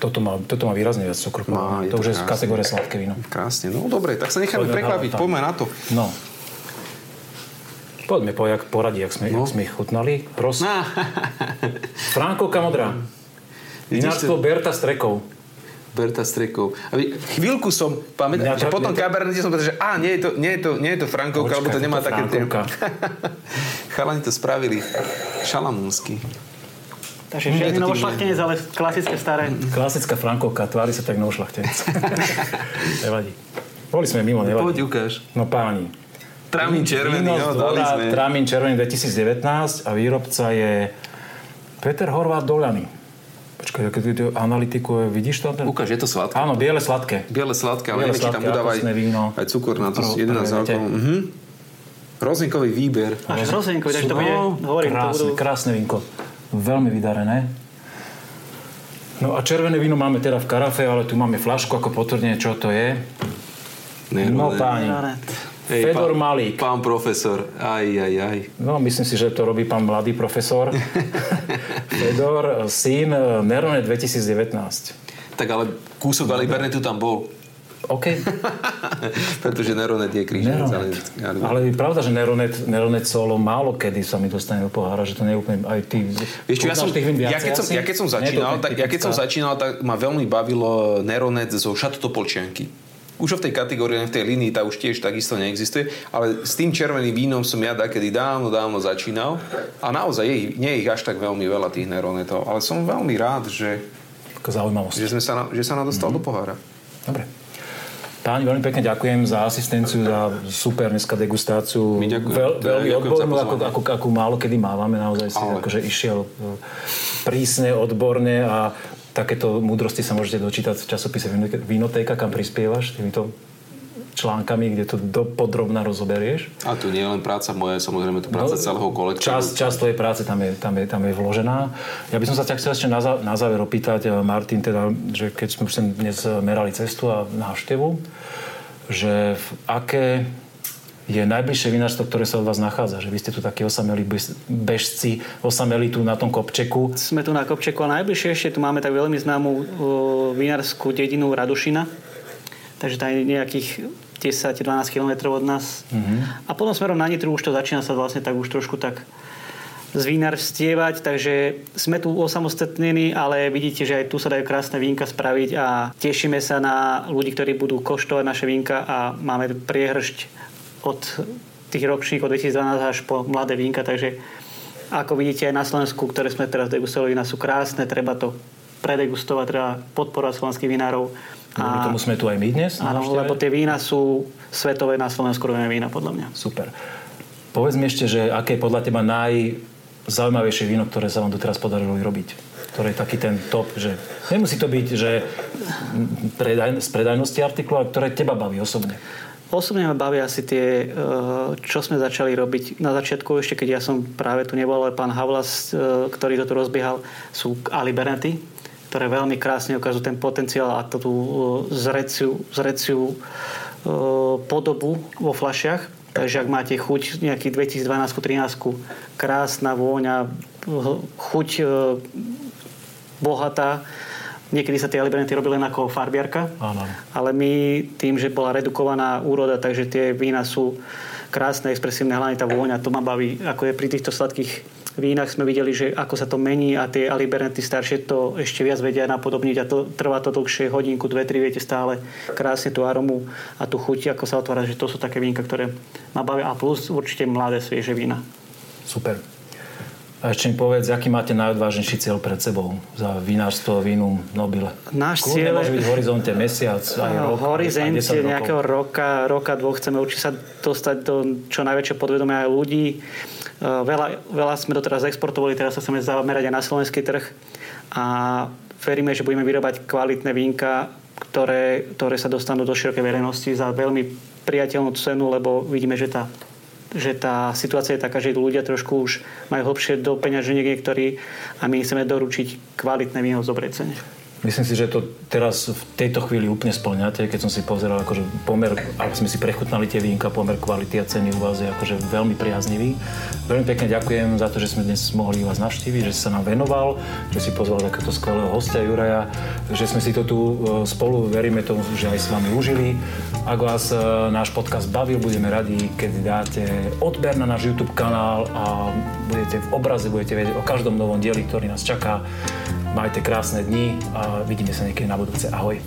Toto má, toto má výrazne viac cukru. Má, to, to už je z kategórie sladké víno. Krásne, no dobre, tak sa necháme prekvapiť, poďme na to. No. Poďme po jak poradí, jak sme, no. jak sme ich chutnali. Prosím. No. Frankovka modrá. Vinárstvo Berta Strekov. Berta Strekov. chvíľku som pamätal, že potom kabernete som povedal, že á, nie je to, nie je to, nie je to Frankovka, lebo to nemá to také... Chalani to spravili. Šalamúnsky. Takže žiadny novošlachtenec, ale klasické staré. Klasická Frankovka, tvári sa tak novošlachtenec. nevadí. Boli sme mimo, nevadí. Poď ukáž. No páni, Tramín červený, no, dali sme. Tramín červený 2019 a výrobca je Peter Horváth Doľany. Počkaj, keď tu analytiku, vidíš to? Ten... Ukáž, je to sladké. Áno, biele sladké. Biele sladké, ale neviem, či tam dodáva aj, aj cukor na to, 11 alkohol. Mhm. Hrozinkový výber. Až hrozinkový, takže to bude, hovorím, krásne, to budú... krásne vínko. Veľmi vydarené. No a červené víno máme teda v karafe, ale tu máme flašku ako potvrdenie, čo to je. Nerone. No páni. Hej, Fedor pán, Malík. Pán profesor, aj, aj, aj. No, myslím si, že to robí pán mladý profesor. Fedor, syn Nerone 2019. Tak ale kúsok Alibernetu tam bol. OK. Pretože Neronet je kríženec. Ale, ale... ale je pravda, že Neronet, Neronet solo málo kedy sa mi dostane do pohára, že to nie je úplne aj ty... Vieš čo, ja, som, ja, keď som, ja keď som začínal, tak, ja keď som začínal, tak ma veľmi bavilo Neronet zo Šatotopolčianky. Už v tej kategórii, v tej línii tá už tiež takisto neexistuje, ale s tým červeným vínom som ja takedy dávno, dávno začínal a naozaj je, nie je ich až tak veľmi veľa tých Neronetov, ale som veľmi rád, že, že, sme sa na, že sa nám dostal mm-hmm. do pohára. Dobre. Páni, veľmi pekne ďakujem za asistenciu, za super dneska degustáciu. My ďakujem. Veľ, veľmi ja, odbornú, ako, ako, ako, málo kedy mávame. Naozaj si Ale. akože išiel e, prísne, odborne a takéto múdrosti sa môžete dočítať v časopise Vinotéka, kam prispievaš týmito článkami, kde to do podrobna rozoberieš. A tu nie je len práca moja, samozrejme to práca no, celého kolektívu. Čas, čas tvojej práce tam je, tam, je, tam je vložená. Ja by som sa ťa chcel ešte na, na záver opýtať, eh, Martin, teda, že keď sme už sem dnes merali cestu a návštevu, že v aké je najbližšie vinárstvo, ktoré sa od vás nachádza. Že vy ste tu takí osamelí bežci, osamelí tu na tom kopčeku. Sme tu na kopčeku a najbližšie ešte tu máme tak veľmi známú uh, vinárskú dedinu Radušina takže to je nejakých 10-12 km od nás. Mm-hmm. A potom smerom na Nitru už to začína sa vlastne tak už trošku tak zvínarstievať, takže sme tu osamostatnení, ale vidíte, že aj tu sa dajú krásne vínka spraviť a tešíme sa na ľudí, ktorí budú koštovať naše vínka a máme priehršť od tých ročníkov 2012 až po mladé vínka, takže ako vidíte aj na Slovensku, ktoré sme teraz degustovali, sú krásne, treba to predegustovať, treba podporovať slovenských vinárov a tomu sme tu aj my dnes. Áno, lebo tie vína sú svetové na Slovensku robené vína, podľa mňa. Super. Povedz mi ešte, že aké je podľa teba najzaujímavejšie víno, ktoré sa vám doteraz podarilo vyrobiť? ktorý je taký ten top, že nemusí to byť, že predaj, z predajnosti artiklu, ale ktoré teba baví osobne. Osobne ma bavia asi tie, eh, čo sme začali robiť na začiatku, ešte keď ja som práve tu nebol, ale pán Havlas, eh, ktorý to tu rozbiehal, sú Ali Bernety ktoré veľmi krásne ukazujú ten potenciál a tú uh, zreciu, podobu vo flašiach. Takže ak máte chuť nejakých 2012-13, krásna vôňa, chuť bohatá, Niekedy sa tie alibenty robili len ako farbiarka, Áno. ale my tým, že bola redukovaná úroda, takže tie vína sú krásne, expresívne, hlavne tá vôňa, to ma baví. Ako je pri týchto sladkých vínach sme videli, že ako sa to mení a tie alibernety staršie to ešte viac vedia napodobniť a to trvá to dlhšie, hodinku, dve, tri, viete stále krásne tú aromu a tú chuť, ako sa otvára, že to sú také vínka, ktoré ma bavia a plus určite mladé, svieže vína. Super. A ešte mi povedz, aký máte najodvážnejší cieľ pred sebou za vinárstvo, vínu, nobile? Náš Kľudne cieľ... môže byť v horizonte mesiac, aj rok, horizonte nejakého roka, roka, dvoch chceme určite sa dostať do čo najväčšie podvedomia aj ľudí. Veľa, veľa sme doteraz exportovali, teraz sa chceme zamerať aj na slovenský trh a veríme, že budeme vyrobať kvalitné vínka, ktoré, ktoré sa dostanú do širokej verejnosti za veľmi priateľnú cenu, lebo vidíme, že tá že tá situácia je taká, že ľudia trošku už majú hlbšie do peňaženiek niektorí a my chceme doručiť kvalitné víno z dobrej cene. Myslím si, že to teraz v tejto chvíli úplne splňate, keď som si pozeral akože pomer, ak sme si prechutnali tie vínka, pomer kvality a ceny u vás je akože veľmi priaznivý. Veľmi pekne ďakujem za to, že sme dnes mohli vás navštíviť, že sa nám venoval, že si pozval takéto skvelého hostia Juraja, že sme si to tu e, spolu, veríme tomu, že aj s vami užili. Ak vás e, náš podcast bavil, budeme radi, keď dáte odber na náš YouTube kanál a budete v obraze, budete vedieť o každom novom dieli, ktorý nás čaká. Majte krásne dni a vidíme sa niekedy na budúce. Ahoj.